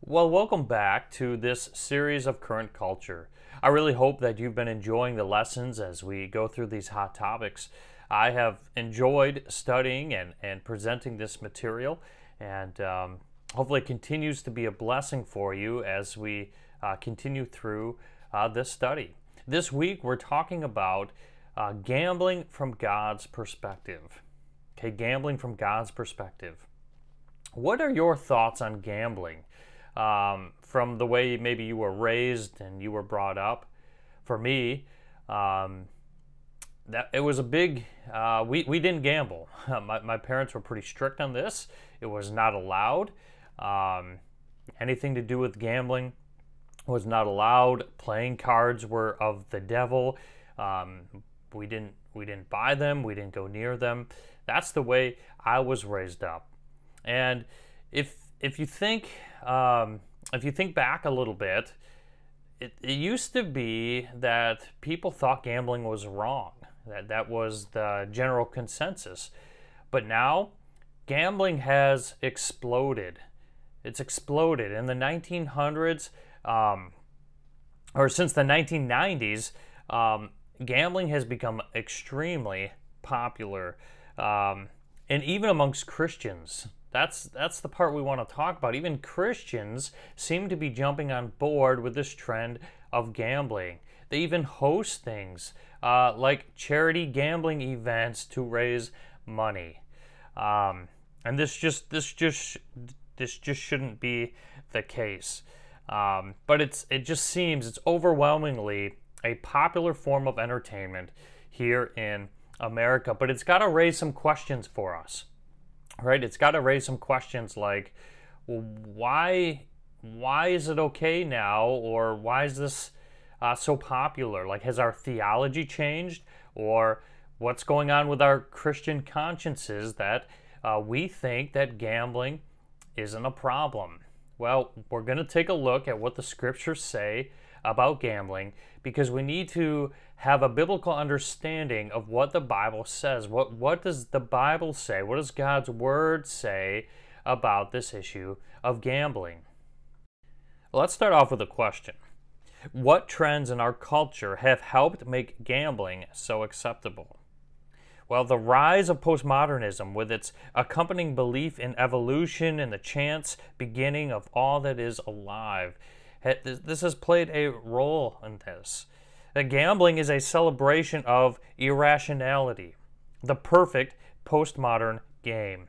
Well, welcome back to this series of current culture. I really hope that you've been enjoying the lessons as we go through these hot topics. I have enjoyed studying and, and presenting this material, and um, hopefully, it continues to be a blessing for you as we uh, continue through uh, this study. This week, we're talking about uh, gambling from God's perspective. Okay, gambling from God's perspective. What are your thoughts on gambling? Um, from the way maybe you were raised and you were brought up. For me, um, that it was a big. Uh, we we didn't gamble. my my parents were pretty strict on this. It was not allowed. Um, anything to do with gambling was not allowed. Playing cards were of the devil. Um, we didn't we didn't buy them. We didn't go near them. That's the way I was raised up. And if if you think um, if you think back a little bit, it, it used to be that people thought gambling was wrong. That that was the general consensus. But now, gambling has exploded. It's exploded in the 1900s, um, or since the 1990s. Um, gambling has become extremely popular, um, and even amongst Christians. That's that's the part we want to talk about. Even Christians seem to be jumping on board with this trend of gambling. They even host things uh, like charity gambling events to raise money, um, and this just this just this just shouldn't be the case. Um, but it's it just seems it's overwhelmingly a popular form of entertainment here in America. But it's got to raise some questions for us right? It's got to raise some questions like, well, why why is it okay now, or why is this uh, so popular? Like, has our theology changed, or what's going on with our Christian consciences that uh, we think that gambling isn't a problem? Well, we're going to take a look at what the scriptures say about gambling because we need to have a biblical understanding of what the Bible says. What, what does the Bible say? What does God's Word say about this issue of gambling? Let's start off with a question. What trends in our culture have helped make gambling so acceptable? Well, the rise of postmodernism, with its accompanying belief in evolution and the chance beginning of all that is alive, this has played a role in this. That gambling is a celebration of irrationality, the perfect postmodern game.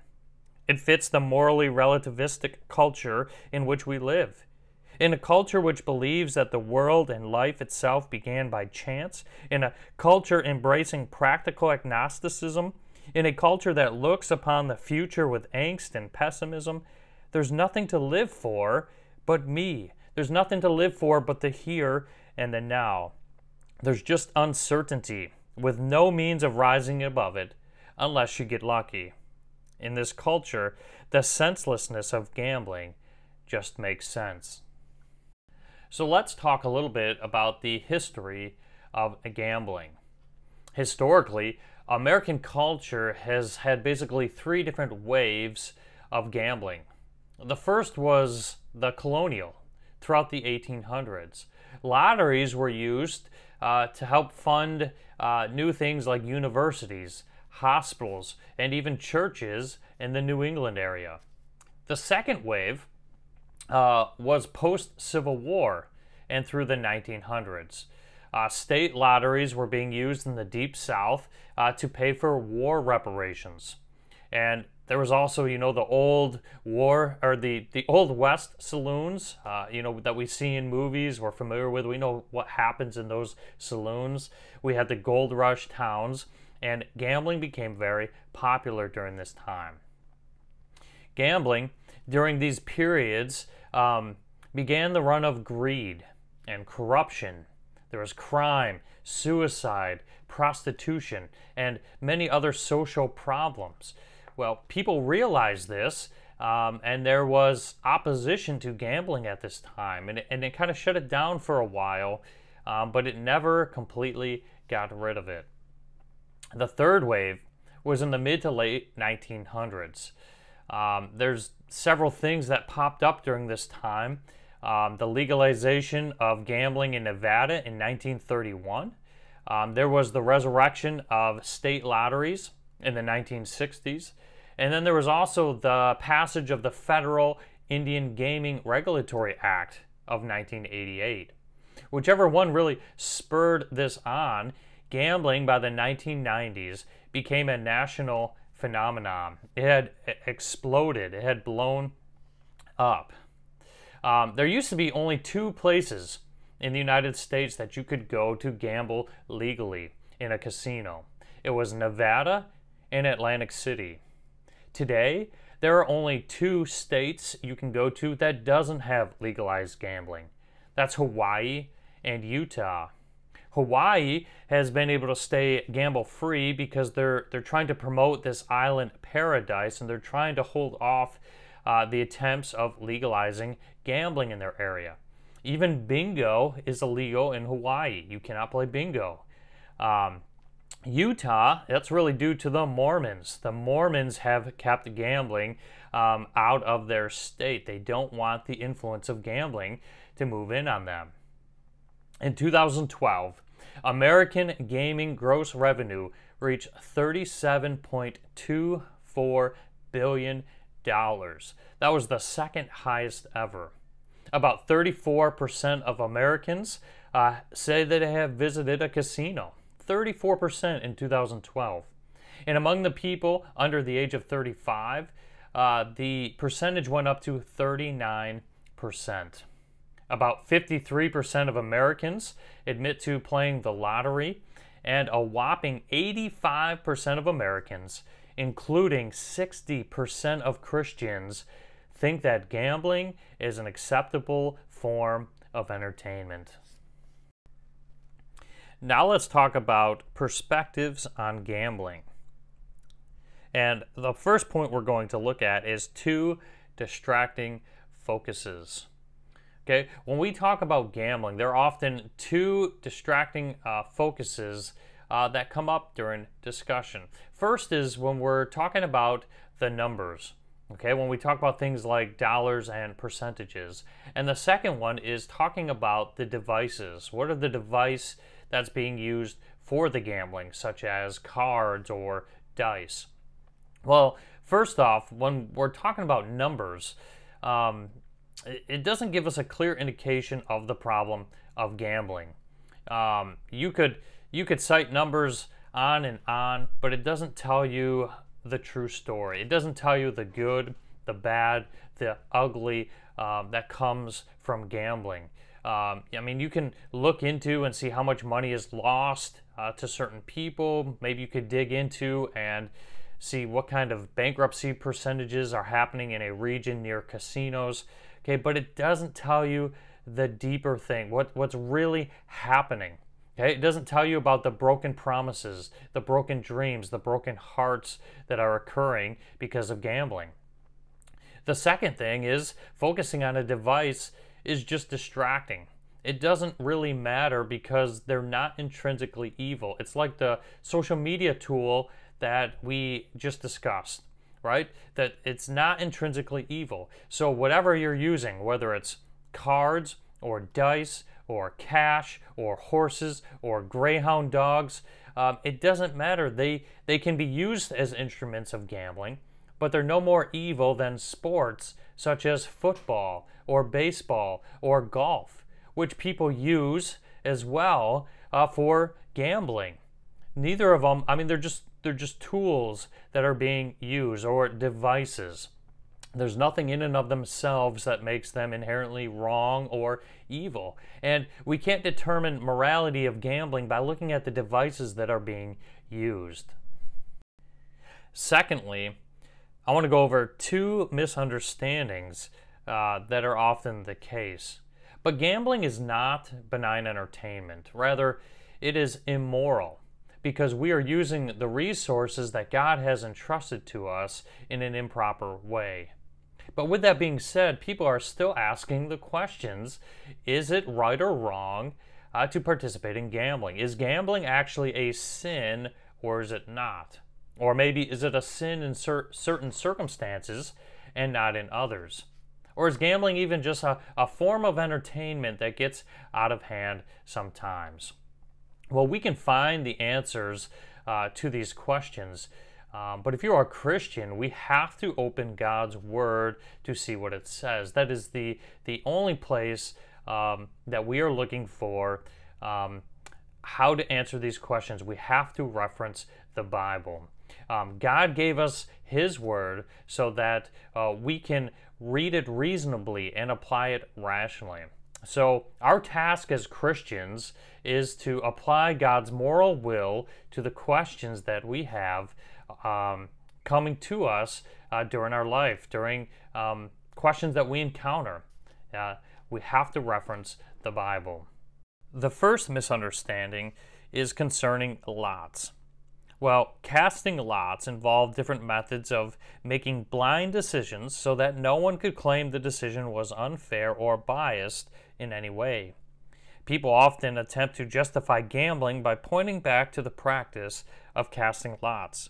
It fits the morally relativistic culture in which we live. In a culture which believes that the world and life itself began by chance, in a culture embracing practical agnosticism, in a culture that looks upon the future with angst and pessimism, there's nothing to live for but me, there's nothing to live for but the here and the now. There's just uncertainty with no means of rising above it unless you get lucky. In this culture, the senselessness of gambling just makes sense. So let's talk a little bit about the history of gambling. Historically, American culture has had basically three different waves of gambling. The first was the colonial throughout the 1800s. Lotteries were used uh, to help fund uh, new things like universities, hospitals, and even churches in the New England area. The second wave uh, was post Civil War and through the 1900s. Uh, state lotteries were being used in the Deep South uh, to pay for war reparations. And there was also, you know, the old war or the the old west saloons, uh, you know, that we see in movies. We're familiar with. We know what happens in those saloons. We had the gold rush towns, and gambling became very popular during this time. Gambling during these periods um, began the run of greed and corruption. There was crime, suicide, prostitution, and many other social problems. Well, people realized this, um, and there was opposition to gambling at this time, and it, and it kind of shut it down for a while, um, but it never completely got rid of it. The third wave was in the mid to late 1900s. Um, there's several things that popped up during this time. Um, the legalization of gambling in Nevada in 1931. Um, there was the resurrection of state lotteries in the 1960s. And then there was also the passage of the Federal Indian Gaming Regulatory Act of 1988. Whichever one really spurred this on, gambling by the 1990s became a national phenomenon. It had exploded, it had blown up. Um, there used to be only two places in the United States that you could go to gamble legally in a casino it was Nevada and Atlantic City. Today, there are only two states you can go to that doesn't have legalized gambling. That's Hawaii and Utah. Hawaii has been able to stay gamble free because they're they're trying to promote this island paradise and they're trying to hold off uh, the attempts of legalizing gambling in their area. Even bingo is illegal in Hawaii. You cannot play bingo. Um, Utah, that's really due to the Mormons. The Mormons have kept gambling um, out of their state. They don't want the influence of gambling to move in on them. In 2012, American gaming gross revenue reached $37.24 billion. That was the second highest ever. About 34% of Americans uh, say that they have visited a casino. 34% in 2012. And among the people under the age of 35, uh, the percentage went up to 39%. About 53% of Americans admit to playing the lottery, and a whopping 85% of Americans, including 60% of Christians, think that gambling is an acceptable form of entertainment. Now let's talk about perspectives on gambling. And the first point we're going to look at is two distracting focuses. Okay, when we talk about gambling, there are often two distracting uh, focuses uh, that come up during discussion. First is when we're talking about the numbers. Okay, when we talk about things like dollars and percentages. And the second one is talking about the devices. What are the device that's being used for the gambling, such as cards or dice? Well, first off, when we're talking about numbers, um, it doesn't give us a clear indication of the problem of gambling. Um, you could you could cite numbers on and on, but it doesn't tell you the true story. It doesn't tell you the good, the bad, the ugly um, that comes from gambling. Um, I mean, you can look into and see how much money is lost uh, to certain people. Maybe you could dig into and see what kind of bankruptcy percentages are happening in a region near casinos. Okay, but it doesn't tell you the deeper thing, what, what's really happening. Okay, it doesn't tell you about the broken promises, the broken dreams, the broken hearts that are occurring because of gambling. The second thing is focusing on a device is just distracting. It doesn't really matter because they're not intrinsically evil. It's like the social media tool that we just discussed, right? That it's not intrinsically evil. So, whatever you're using, whether it's cards or dice or cash or horses or greyhound dogs, um, it doesn't matter. They, they can be used as instruments of gambling, but they're no more evil than sports such as football or baseball or golf, which people use as well uh, for gambling. Neither of them, I mean, they're just they're just tools that are being used or devices. There's nothing in and of themselves that makes them inherently wrong or evil. And we can't determine morality of gambling by looking at the devices that are being used. Secondly, I want to go over two misunderstandings uh, that are often the case. But gambling is not benign entertainment. Rather, it is immoral because we are using the resources that God has entrusted to us in an improper way. But with that being said, people are still asking the questions is it right or wrong uh, to participate in gambling? Is gambling actually a sin or is it not? Or maybe is it a sin in cer- certain circumstances and not in others? Or is gambling even just a, a form of entertainment that gets out of hand sometimes? Well, we can find the answers uh, to these questions. Um, but if you are a Christian, we have to open God's Word to see what it says. That is the, the only place um, that we are looking for um, how to answer these questions. We have to reference the Bible. Um, God gave us His Word so that uh, we can read it reasonably and apply it rationally. So, our task as Christians is to apply God's moral will to the questions that we have um, coming to us uh, during our life, during um, questions that we encounter. Uh, we have to reference the Bible. The first misunderstanding is concerning lots. Well, casting lots involved different methods of making blind decisions so that no one could claim the decision was unfair or biased in any way. People often attempt to justify gambling by pointing back to the practice of casting lots.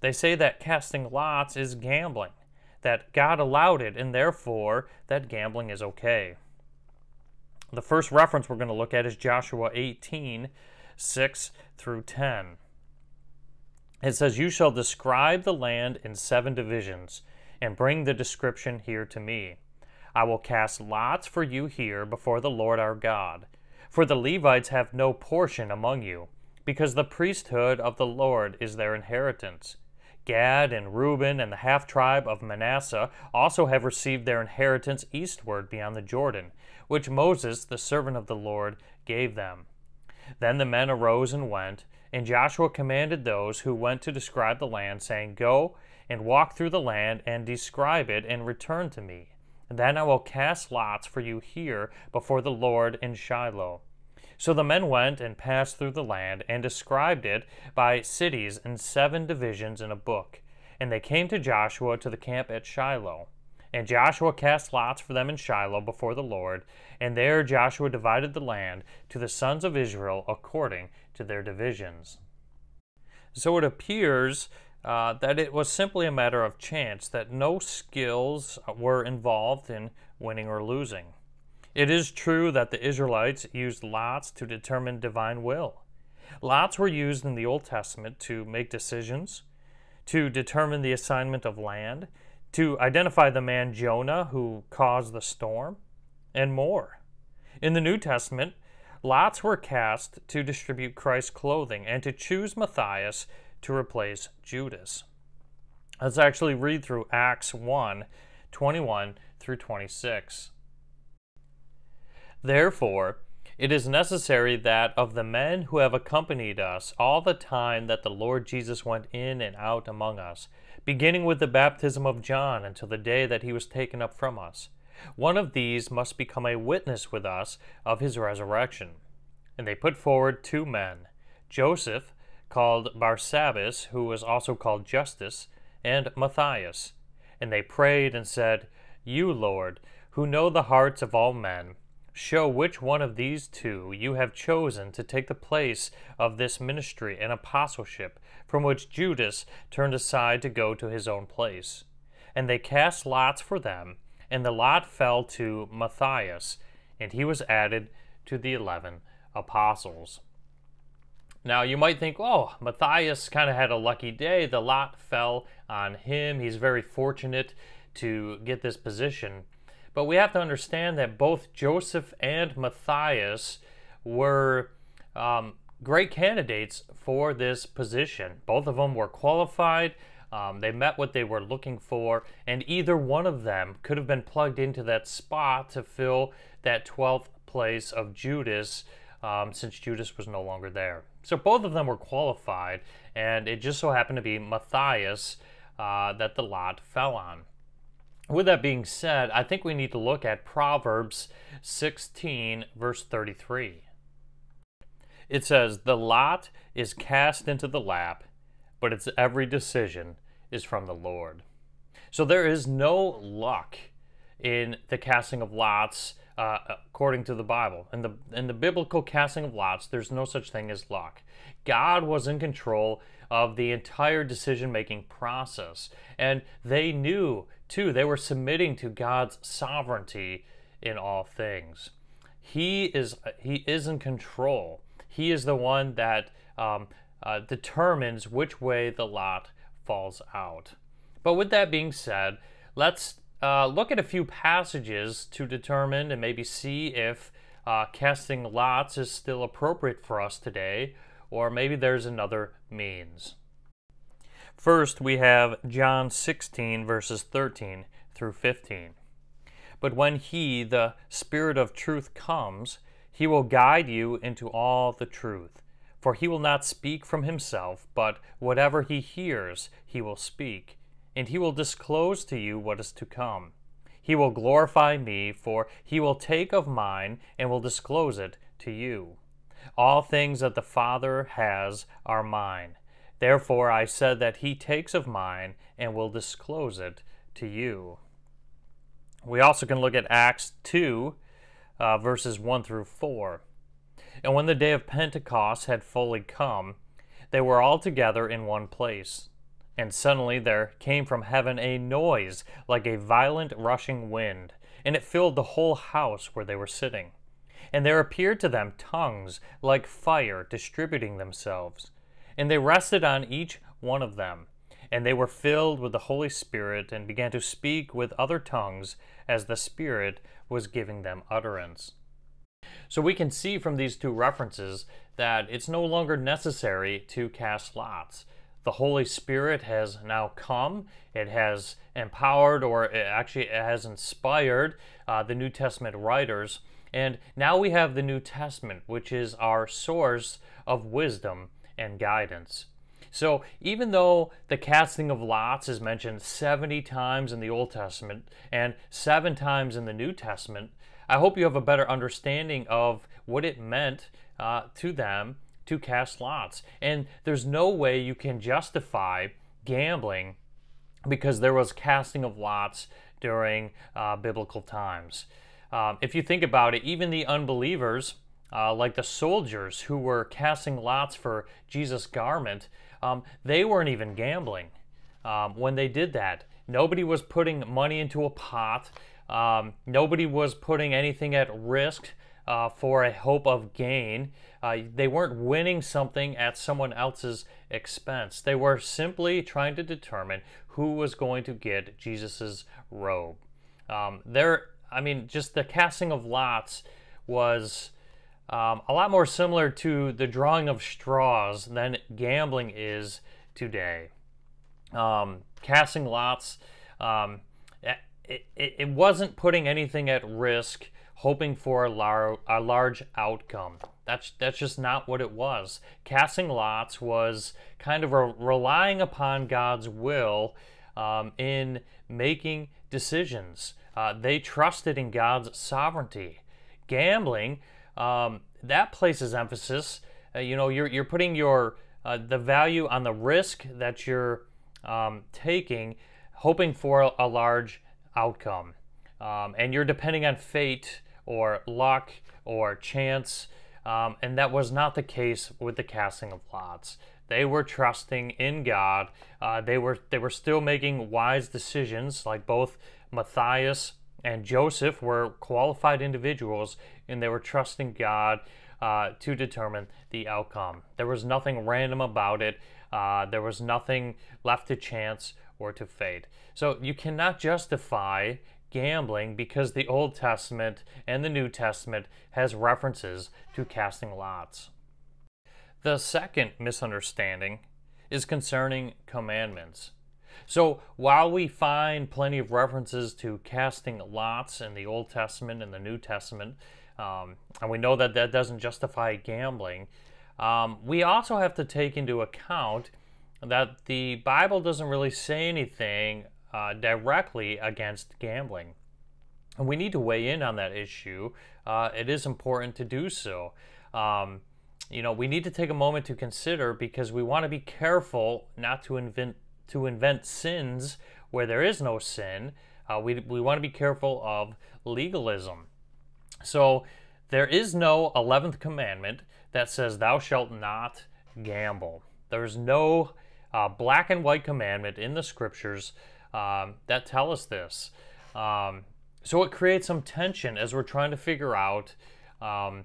They say that casting lots is gambling, that God allowed it, and therefore that gambling is okay. The first reference we're going to look at is Joshua 18 6 through 10 it says, You shall describe the land in seven divisions, and bring the description here to me. I will cast lots for you here before the Lord our God. For the Levites have no portion among you, because the priesthood of the Lord is their inheritance. Gad and Reuben and the half tribe of Manasseh also have received their inheritance eastward beyond the Jordan, which Moses, the servant of the Lord, gave them. Then the men arose and went and Joshua commanded those who went to describe the land, saying, Go and walk through the land and describe it, and return to me. then I will cast lots for you here before the Lord in Shiloh. So the men went and passed through the land, and described it by cities in seven divisions in a book. And they came to Joshua to the camp at Shiloh. And Joshua cast lots for them in Shiloh before the Lord, and there Joshua divided the land to the sons of Israel according to their divisions. So it appears uh, that it was simply a matter of chance, that no skills were involved in winning or losing. It is true that the Israelites used lots to determine divine will. Lots were used in the Old Testament to make decisions, to determine the assignment of land, to identify the man Jonah who caused the storm, and more. In the New Testament, lots were cast to distribute Christ's clothing and to choose Matthias to replace Judas. Let's actually read through Acts 1 21 through 26. Therefore, it is necessary that of the men who have accompanied us all the time that the Lord Jesus went in and out among us, beginning with the baptism of John until the day that he was taken up from us, one of these must become a witness with us of his resurrection. And they put forward two men, Joseph, called Barsabbas, who was also called Justus, and Matthias. And they prayed and said, You, Lord, who know the hearts of all men, show which one of these two you have chosen to take the place of this ministry and apostleship, from which Judas turned aside to go to his own place. And they cast lots for them and the lot fell to Matthias, and he was added to the eleven apostles. Now, you might think, oh, Matthias kind of had a lucky day. The lot fell on him. He's very fortunate to get this position. But we have to understand that both Joseph and Matthias were um, great candidates for this position. Both of them were qualified. Um, they met what they were looking for, and either one of them could have been plugged into that spot to fill that 12th place of Judas um, since Judas was no longer there. So both of them were qualified, and it just so happened to be Matthias uh, that the lot fell on. With that being said, I think we need to look at Proverbs 16, verse 33. It says, The lot is cast into the lap, but its every decision is from the Lord. So there is no luck in the casting of lots uh, according to the Bible. In the in the biblical casting of lots, there's no such thing as luck. God was in control of the entire decision-making process, and they knew too. They were submitting to God's sovereignty in all things. He is he is in control. He is the one that um, uh, determines which way the lot falls out. But with that being said, let's uh, look at a few passages to determine and maybe see if uh, casting lots is still appropriate for us today, or maybe there's another means. First, we have John 16, verses 13 through 15. But when He, the Spirit of truth, comes, He will guide you into all the truth. For He will not speak from Himself, but whatever He hears, He will speak and he will disclose to you what is to come. He will glorify me, for he will take of mine and will disclose it to you. All things that the Father has are mine. Therefore I said that he takes of mine and will disclose it to you. We also can look at Acts 2, uh, verses 1 through 4. And when the day of Pentecost had fully come, they were all together in one place. And suddenly there came from heaven a noise like a violent rushing wind, and it filled the whole house where they were sitting. And there appeared to them tongues like fire distributing themselves. And they rested on each one of them. And they were filled with the Holy Spirit and began to speak with other tongues as the Spirit was giving them utterance. So we can see from these two references that it's no longer necessary to cast lots the Holy Spirit has now come. It has empowered, or it actually it has inspired uh, the New Testament writers. And now we have the New Testament, which is our source of wisdom and guidance. So, even though the casting of lots is mentioned 70 times in the Old Testament and seven times in the New Testament, I hope you have a better understanding of what it meant uh, to them to cast lots. And there's no way you can justify gambling because there was casting of lots during uh, biblical times. Um, if you think about it, even the unbelievers, uh, like the soldiers who were casting lots for Jesus' garment, um, they weren't even gambling um, when they did that. Nobody was putting money into a pot. Um, nobody was putting anything at risk uh, for a hope of gain. Uh, they weren't winning something at someone else's expense. They were simply trying to determine who was going to get Jesus's robe. Um, there, I mean, just the casting of lots was um, a lot more similar to the drawing of straws than gambling is today. Um, casting lots, um, it, it, wasn't putting anything at risk hoping for a, lar- a large outcome. That's, that's just not what it was. Casting lots was kind of a, relying upon God's will um, in making decisions. Uh, they trusted in God's sovereignty. Gambling, um, that places emphasis. Uh, you know, you're, you're putting your uh, the value on the risk that you're um, taking, hoping for a large outcome. Um, and you're depending on fate or luck or chance. Um, and that was not the case with the casting of lots. They were trusting in God. Uh, they were they were still making wise decisions, like both Matthias and Joseph were qualified individuals, and they were trusting God uh, to determine the outcome. There was nothing random about it. Uh, there was nothing left to chance or to fate. So you cannot justify gambling because the Old Testament and the New Testament has references to casting lots. The second misunderstanding is concerning commandments. So while we find plenty of references to casting lots in the Old Testament and the New Testament, um, and we know that that doesn't justify gambling, um, we also have to take into account that the Bible doesn't really say anything uh, directly against gambling. And we need to weigh in on that issue. Uh, it is important to do so. Um, you know, we need to take a moment to consider because we want to be careful not to invent to invent sins where there is no sin. Uh, we, we want to be careful of legalism. So there is no 11th commandment that says, Thou shalt not gamble. There's no uh, black and white commandment in the scriptures um, that tell us this. Um, so it creates some tension as we're trying to figure out um,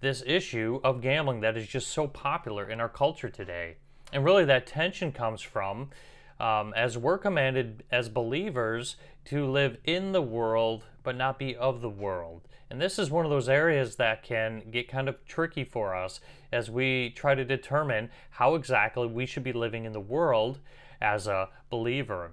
this issue of gambling that is just so popular in our culture today. And really, that tension comes from um, as we're commanded as believers to live in the world but not be of the world. And this is one of those areas that can get kind of tricky for us as we try to determine how exactly we should be living in the world as a believer.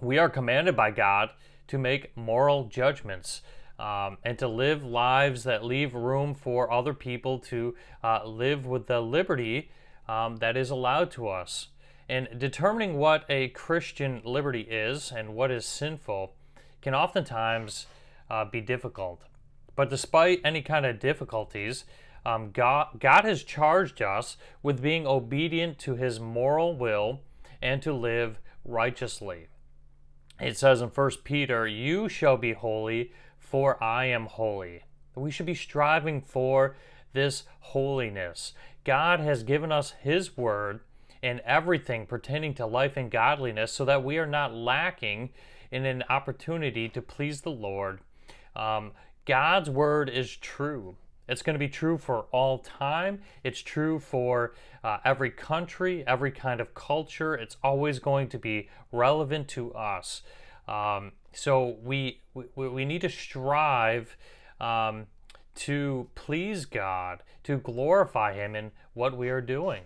We are commanded by God to make moral judgments. Um, and to live lives that leave room for other people to uh, live with the liberty um, that is allowed to us. And determining what a Christian liberty is and what is sinful can oftentimes uh, be difficult. But despite any kind of difficulties, um, God, God has charged us with being obedient to his moral will and to live righteously. It says in 1 Peter, You shall be holy, for I am holy. We should be striving for this holiness. God has given us His word and everything pertaining to life and godliness so that we are not lacking in an opportunity to please the Lord. Um, God's word is true. It's going to be true for all time. It's true for uh, every country, every kind of culture. It's always going to be relevant to us. Um, so we, we, we need to strive um, to please God, to glorify Him in what we are doing.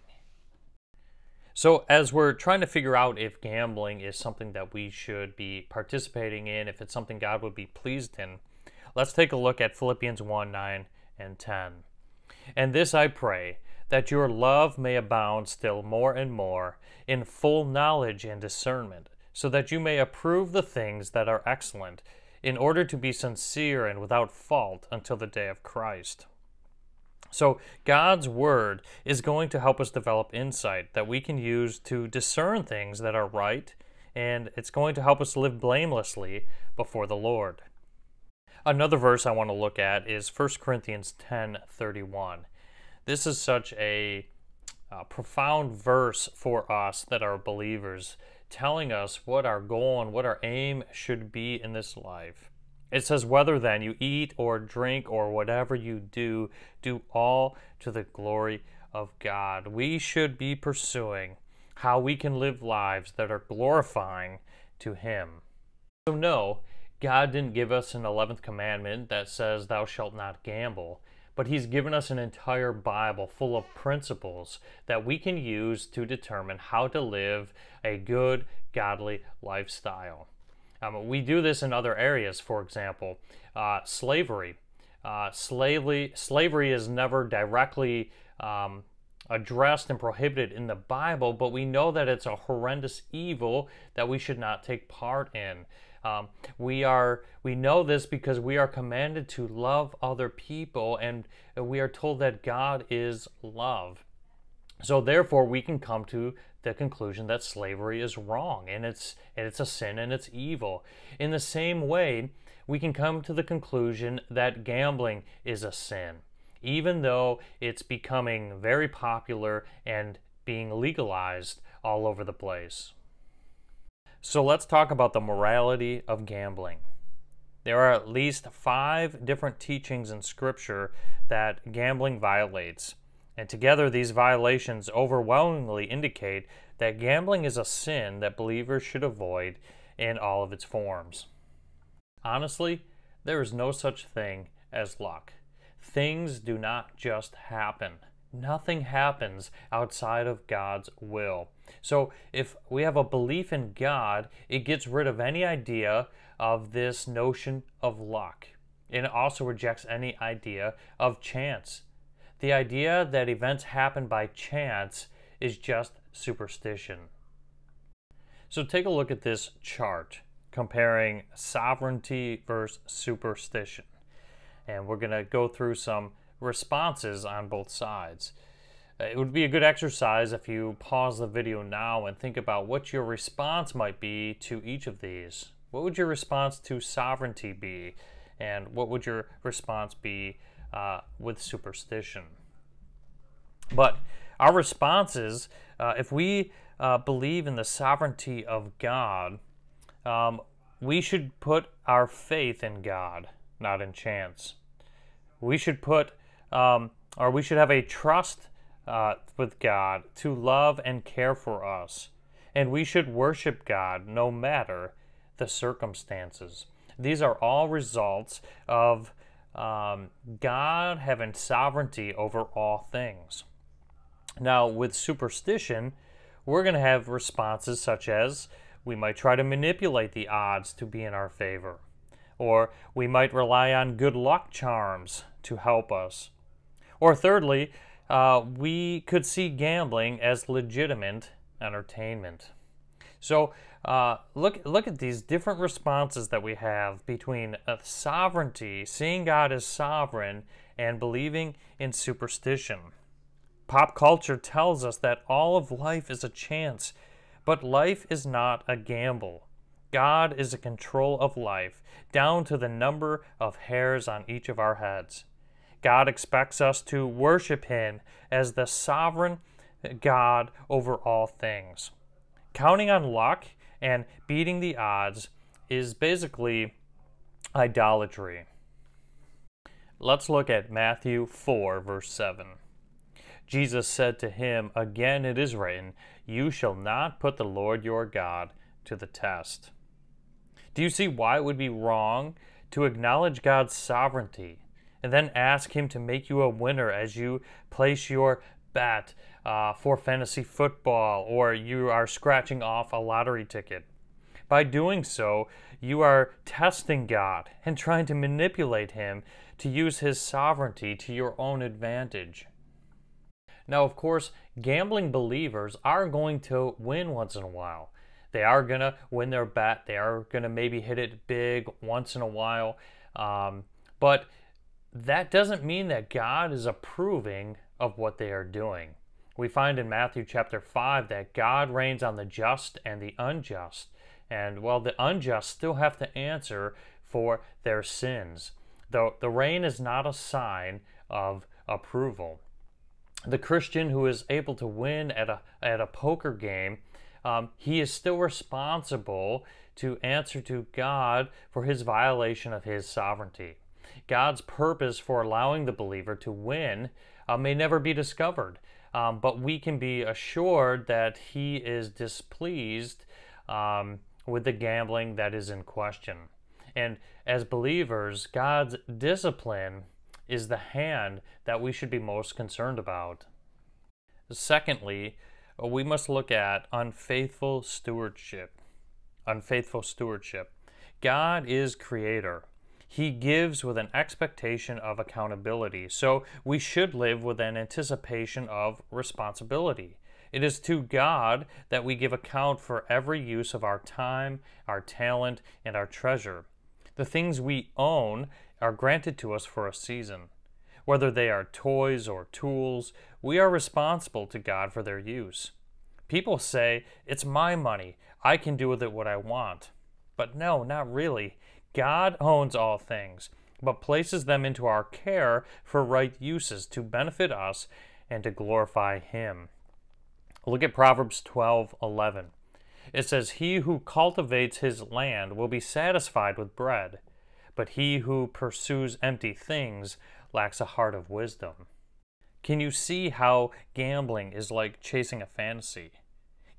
So, as we're trying to figure out if gambling is something that we should be participating in, if it's something God would be pleased in, let's take a look at Philippians 1 9 and 10. And this I pray, that your love may abound still more and more in full knowledge and discernment, so that you may approve the things that are excellent, in order to be sincere and without fault until the day of Christ. So, God's Word is going to help us develop insight that we can use to discern things that are right, and it's going to help us live blamelessly before the Lord. Another verse I want to look at is 1 Corinthians 10 31. This is such a uh, profound verse for us that are believers, telling us what our goal and what our aim should be in this life. It says, Whether then you eat or drink or whatever you do, do all to the glory of God. We should be pursuing how we can live lives that are glorifying to Him. So, no, God didn't give us an 11th commandment that says, Thou shalt not gamble, but He's given us an entire Bible full of principles that we can use to determine how to live a good, godly lifestyle. Um, we do this in other areas, for example, uh, slavery. Uh, slavery. Slavery is never directly um, addressed and prohibited in the Bible, but we know that it's a horrendous evil that we should not take part in. Um, we are we know this because we are commanded to love other people, and we are told that God is love. So therefore, we can come to the conclusion that slavery is wrong and it's and it's a sin and it's evil. In the same way, we can come to the conclusion that gambling is a sin, even though it's becoming very popular and being legalized all over the place. So let's talk about the morality of gambling. There are at least five different teachings in Scripture that gambling violates. And together, these violations overwhelmingly indicate that gambling is a sin that believers should avoid in all of its forms. Honestly, there is no such thing as luck. Things do not just happen. Nothing happens outside of God's will. So, if we have a belief in God, it gets rid of any idea of this notion of luck. It also rejects any idea of chance. The idea that events happen by chance is just superstition. So take a look at this chart comparing sovereignty versus superstition. And we're going to go through some responses on both sides. Uh, it would be a good exercise if you pause the video now and think about what your response might be to each of these. What would your response to sovereignty be? And what would your response be uh, with superstition? But our response is uh, if we uh, believe in the sovereignty of God, um, we should put our faith in God, not in chance. We should put, um, or we should have a trust uh, with God to love and care for us. And we should worship God no matter the circumstances. These are all results of um, God having sovereignty over all things. Now, with superstition, we're going to have responses such as we might try to manipulate the odds to be in our favor, or we might rely on good luck charms to help us. Or thirdly, uh, we could see gambling as legitimate entertainment. So uh, look look at these different responses that we have between sovereignty, seeing God as sovereign, and believing in superstition. Pop culture tells us that all of life is a chance, but life is not a gamble. God is in control of life, down to the number of hairs on each of our heads. God expects us to worship Him as the sovereign God over all things. Counting on luck and beating the odds is basically idolatry. Let's look at Matthew 4, verse 7. Jesus said to him, Again it is written, You shall not put the Lord your God to the test. Do you see why it would be wrong to acknowledge God's sovereignty and then ask Him to make you a winner as you place your bet uh, for fantasy football or you are scratching off a lottery ticket? By doing so, you are testing God and trying to manipulate Him to use His sovereignty to your own advantage. Now, of course, gambling believers are going to win once in a while. They are going to win their bet. They are going to maybe hit it big once in a while. Um, but that doesn't mean that God is approving of what they are doing. We find in Matthew chapter 5 that God rains on the just and the unjust. And well, the unjust still have to answer for their sins. Though the rain is not a sign of approval the Christian who is able to win at a, at a poker game, um, he is still responsible to answer to God for his violation of his sovereignty. God's purpose for allowing the believer to win uh, may never be discovered, um, but we can be assured that he is displeased um, with the gambling that is in question. And as believers, God's discipline is the hand that we should be most concerned about. Secondly, we must look at unfaithful stewardship. Unfaithful stewardship. God is creator. He gives with an expectation of accountability. So we should live with an anticipation of responsibility. It is to God that we give account for every use of our time, our talent, and our treasure. The things we own are granted to us for a season. Whether they are toys or tools, we are responsible to God for their use. People say, It's my money. I can do with it what I want. But no, not really. God owns all things, but places them into our care for right uses to benefit us and to glorify Him. Look at Proverbs 12 11. It says, He who cultivates his land will be satisfied with bread but he who pursues empty things lacks a heart of wisdom. Can you see how gambling is like chasing a fantasy?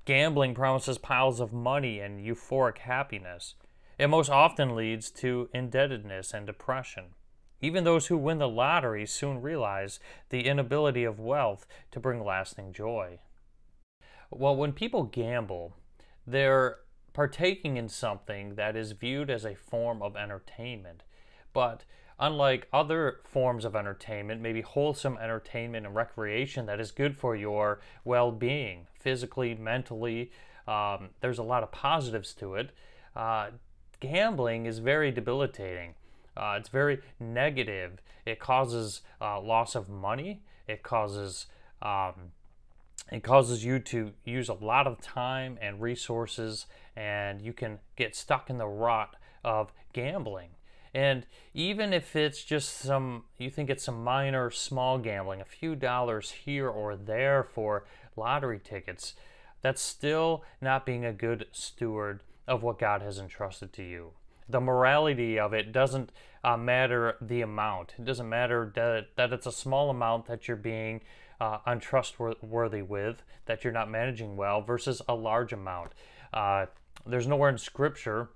Gambling promises piles of money and euphoric happiness. It most often leads to indebtedness and depression. Even those who win the lottery soon realize the inability of wealth to bring lasting joy. Well, when people gamble, they're partaking in something that is viewed as a form of entertainment. But unlike other forms of entertainment, maybe wholesome entertainment and recreation that is good for your well being, physically, mentally, um, there's a lot of positives to it. Uh, gambling is very debilitating. Uh, it's very negative. It causes uh, loss of money. It causes um, it causes you to use a lot of time and resources and you can get stuck in the rot of gambling And even if it's just some, you think it's some minor, small gambling, a few dollars here or there for lottery tickets, that's still not being a good steward of what God has entrusted to you. The morality of it doesn't uh, matter the amount. It doesn't matter that, that it's a small amount that you're being uh, untrustworthy with, that you're not managing well, versus a large amount. Uh, there's nowhere in Scripture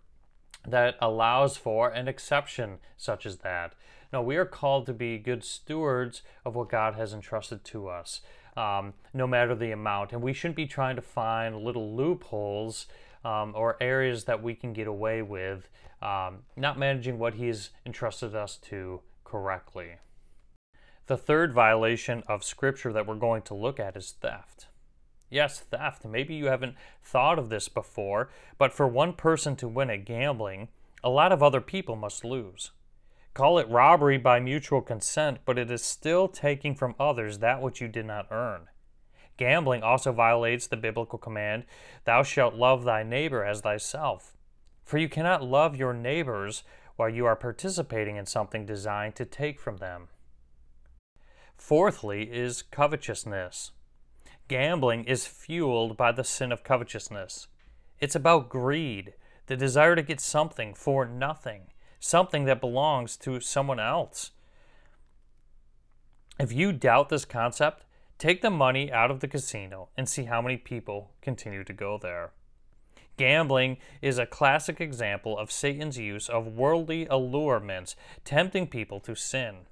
that allows for an exception such as that. No, we are called to be good stewards of what God has entrusted to us, um, no matter the amount. And we shouldn't be trying to find little loopholes um, or areas that we can get away with, um, not managing what He's entrusted us to correctly. The third violation of Scripture that we're going to look at is theft. Yes, theft. Maybe you haven't thought of this before, but for one person to win at gambling, a lot of other people must lose. Call it robbery by mutual consent, but it is still taking from others that which you did not earn. Gambling also violates the biblical command, Thou shalt love thy neighbor as thyself. For you cannot love your neighbors while you are participating in something designed to take from them. Fourthly, is covetousness. Gambling is fueled by the sin of covetousness. It's about greed, the desire to get something for nothing, something that belongs to someone else. If you doubt this concept, take the money out of the casino and see how many people continue to go there. Gambling is a classic example of Satan's use of worldly allurements, tempting people to sin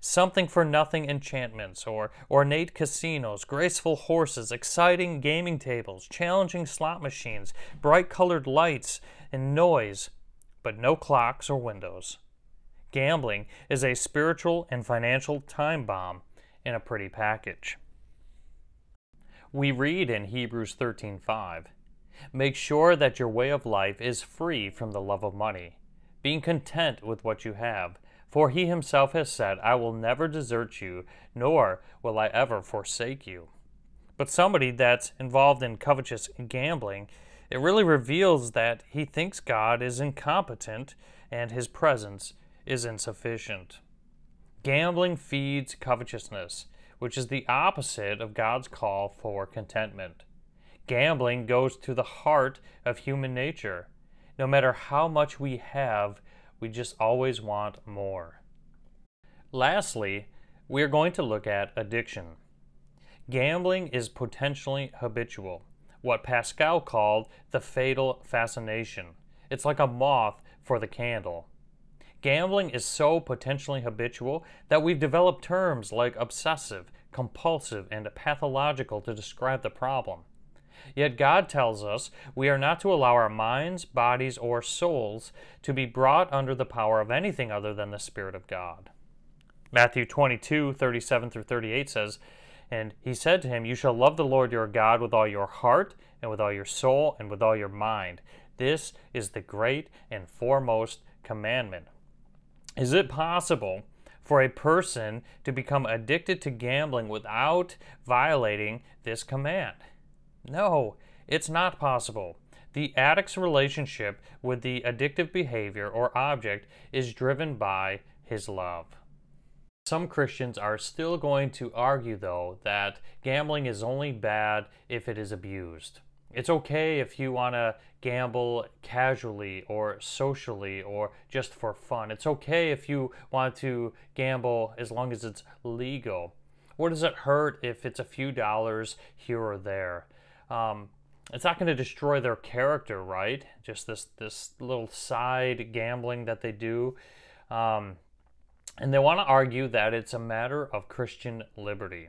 something for nothing enchantments, or ornate casinos, graceful horses, exciting gaming tables, challenging slot machines, bright colored lights, and noise, but no clocks or windows. Gambling is a spiritual and financial time bomb in a pretty package. We read in Hebrews 13:5, "Make sure that your way of life is free from the love of money, being content with what you have, for he himself has said, I will never desert you, nor will I ever forsake you. But somebody that's involved in covetous gambling, it really reveals that he thinks God is incompetent and his presence is insufficient. Gambling feeds covetousness, which is the opposite of God's call for contentment. Gambling goes to the heart of human nature. No matter how much we have, we just always want more. Lastly, we are going to look at addiction. Gambling is potentially habitual, what Pascal called the fatal fascination. It's like a moth for the candle. Gambling is so potentially habitual that we've developed terms like obsessive, compulsive, and pathological to describe the problem. Yet God tells us we are not to allow our minds, bodies, or souls to be brought under the power of anything other than the Spirit of God. Matthew 22, 37 through 38 says, And he said to him, You shall love the Lord your God with all your heart, and with all your soul, and with all your mind. This is the great and foremost commandment. Is it possible for a person to become addicted to gambling without violating this command? No, it's not possible. The addict's relationship with the addictive behavior or object is driven by his love. Some Christians are still going to argue, though, that gambling is only bad if it is abused. It's okay if you want to gamble casually or socially or just for fun. It's okay if you want to gamble as long as it's legal. What does it hurt if it's a few dollars here or there? Um, it's not going to destroy their character, right? Just this this little side gambling that they do, um, and they want to argue that it's a matter of Christian liberty.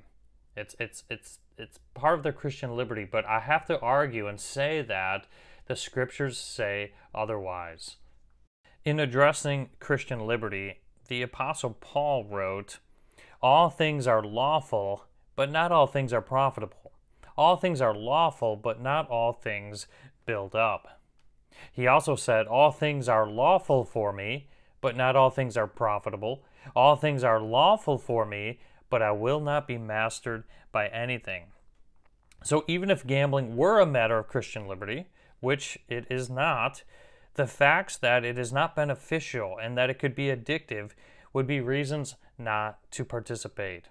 It's it's it's it's part of their Christian liberty, but I have to argue and say that the scriptures say otherwise. In addressing Christian liberty, the apostle Paul wrote, "All things are lawful, but not all things are profitable." All things are lawful, but not all things build up. He also said, All things are lawful for me, but not all things are profitable. All things are lawful for me, but I will not be mastered by anything. So even if gambling were a matter of Christian liberty, which it is not, The facts that it is not beneficial and that it could be addictive would be reasons not to participate.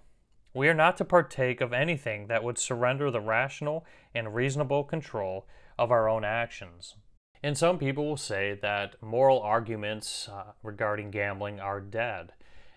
We are not to partake of anything that would surrender the rational and reasonable control of our own actions. And some people will say that moral arguments uh, regarding gambling are dead.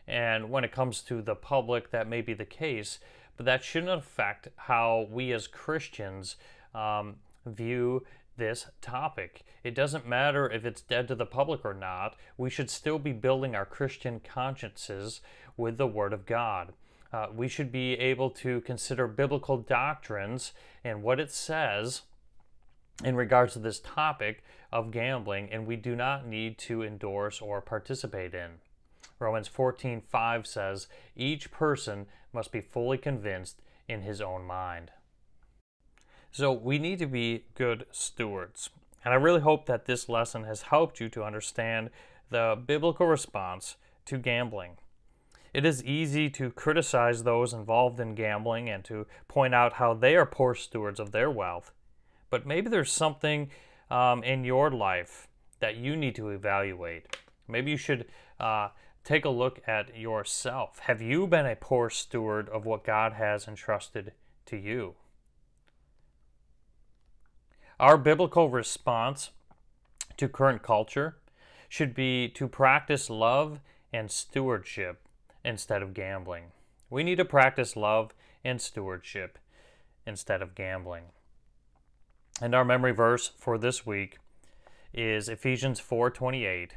And when it comes to the public, that may be the case, but that shouldn't affect how we as Christians um, view this topic. It doesn't matter if it's dead to the public or not, we should still be building our Christian consciences with the Word of God. Uh, we should be able to consider biblical doctrines and what it says in regards to this topic of gambling, and we do not need to endorse or participate in. Romans 14:5 says, "Each person must be fully convinced in his own mind." So we need to be good stewards. And I really hope that this lesson has helped you to understand the biblical response to gambling. It is easy to criticize those involved in gambling and to point out how they are poor stewards of their wealth. But maybe there's something um, in your life that you need to evaluate. Maybe you should uh, take a look at yourself. Have you been a poor steward of what God has entrusted to you? Our biblical response to current culture should be to practice love and stewardship instead of gambling. We need to practice love and stewardship instead of gambling. And our memory verse for this week is Ephesians 4:28.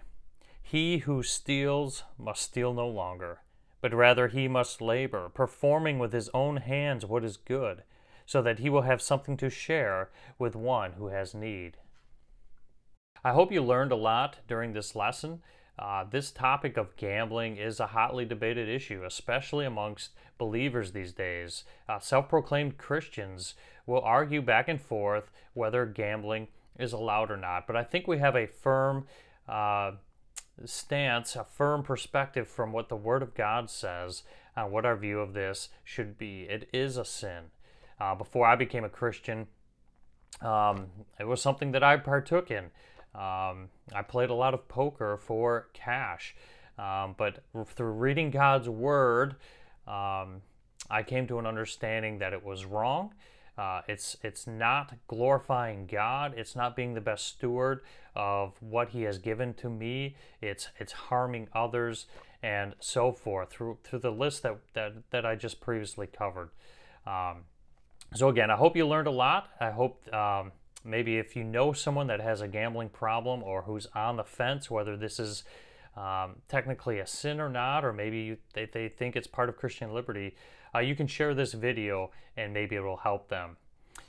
He who steals must steal no longer, but rather he must labor, performing with his own hands what is good so that he will have something to share with one who has need. I hope you learned a lot during this lesson. Uh, this topic of gambling is a hotly debated issue, especially amongst believers these days. Uh, Self proclaimed Christians will argue back and forth whether gambling is allowed or not. But I think we have a firm uh, stance, a firm perspective from what the Word of God says on what our view of this should be. It is a sin. Uh, before I became a Christian, um, it was something that I partook in. Um, I played a lot of poker for cash, um, but through reading God's Word, um, I came to an understanding that it was wrong. Uh, it's it's not glorifying God. It's not being the best steward of what He has given to me. It's it's harming others and so forth through through the list that that, that I just previously covered. Um, so again, I hope you learned a lot. I hope um, maybe if you know someone that has a gambling problem or who's on the fence, whether this is um, technically a sin or not, or maybe you, they, they think it's part of Christian liberty, uh, you can share this video and maybe it will help them.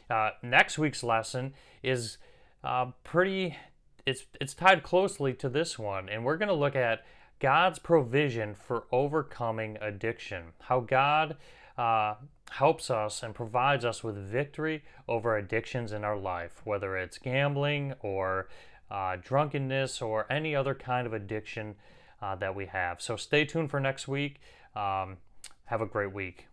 Uh, next week's lesson is uh, pretty, it's, it's tied closely to this one, and we're going to look at God's provision for overcoming addiction. How God uh, helps us and provides us with victory over addictions in our life, whether it's gambling or uh, drunkenness or any other kind of addiction uh, that we have. So stay tuned for next week. Um, have a great week.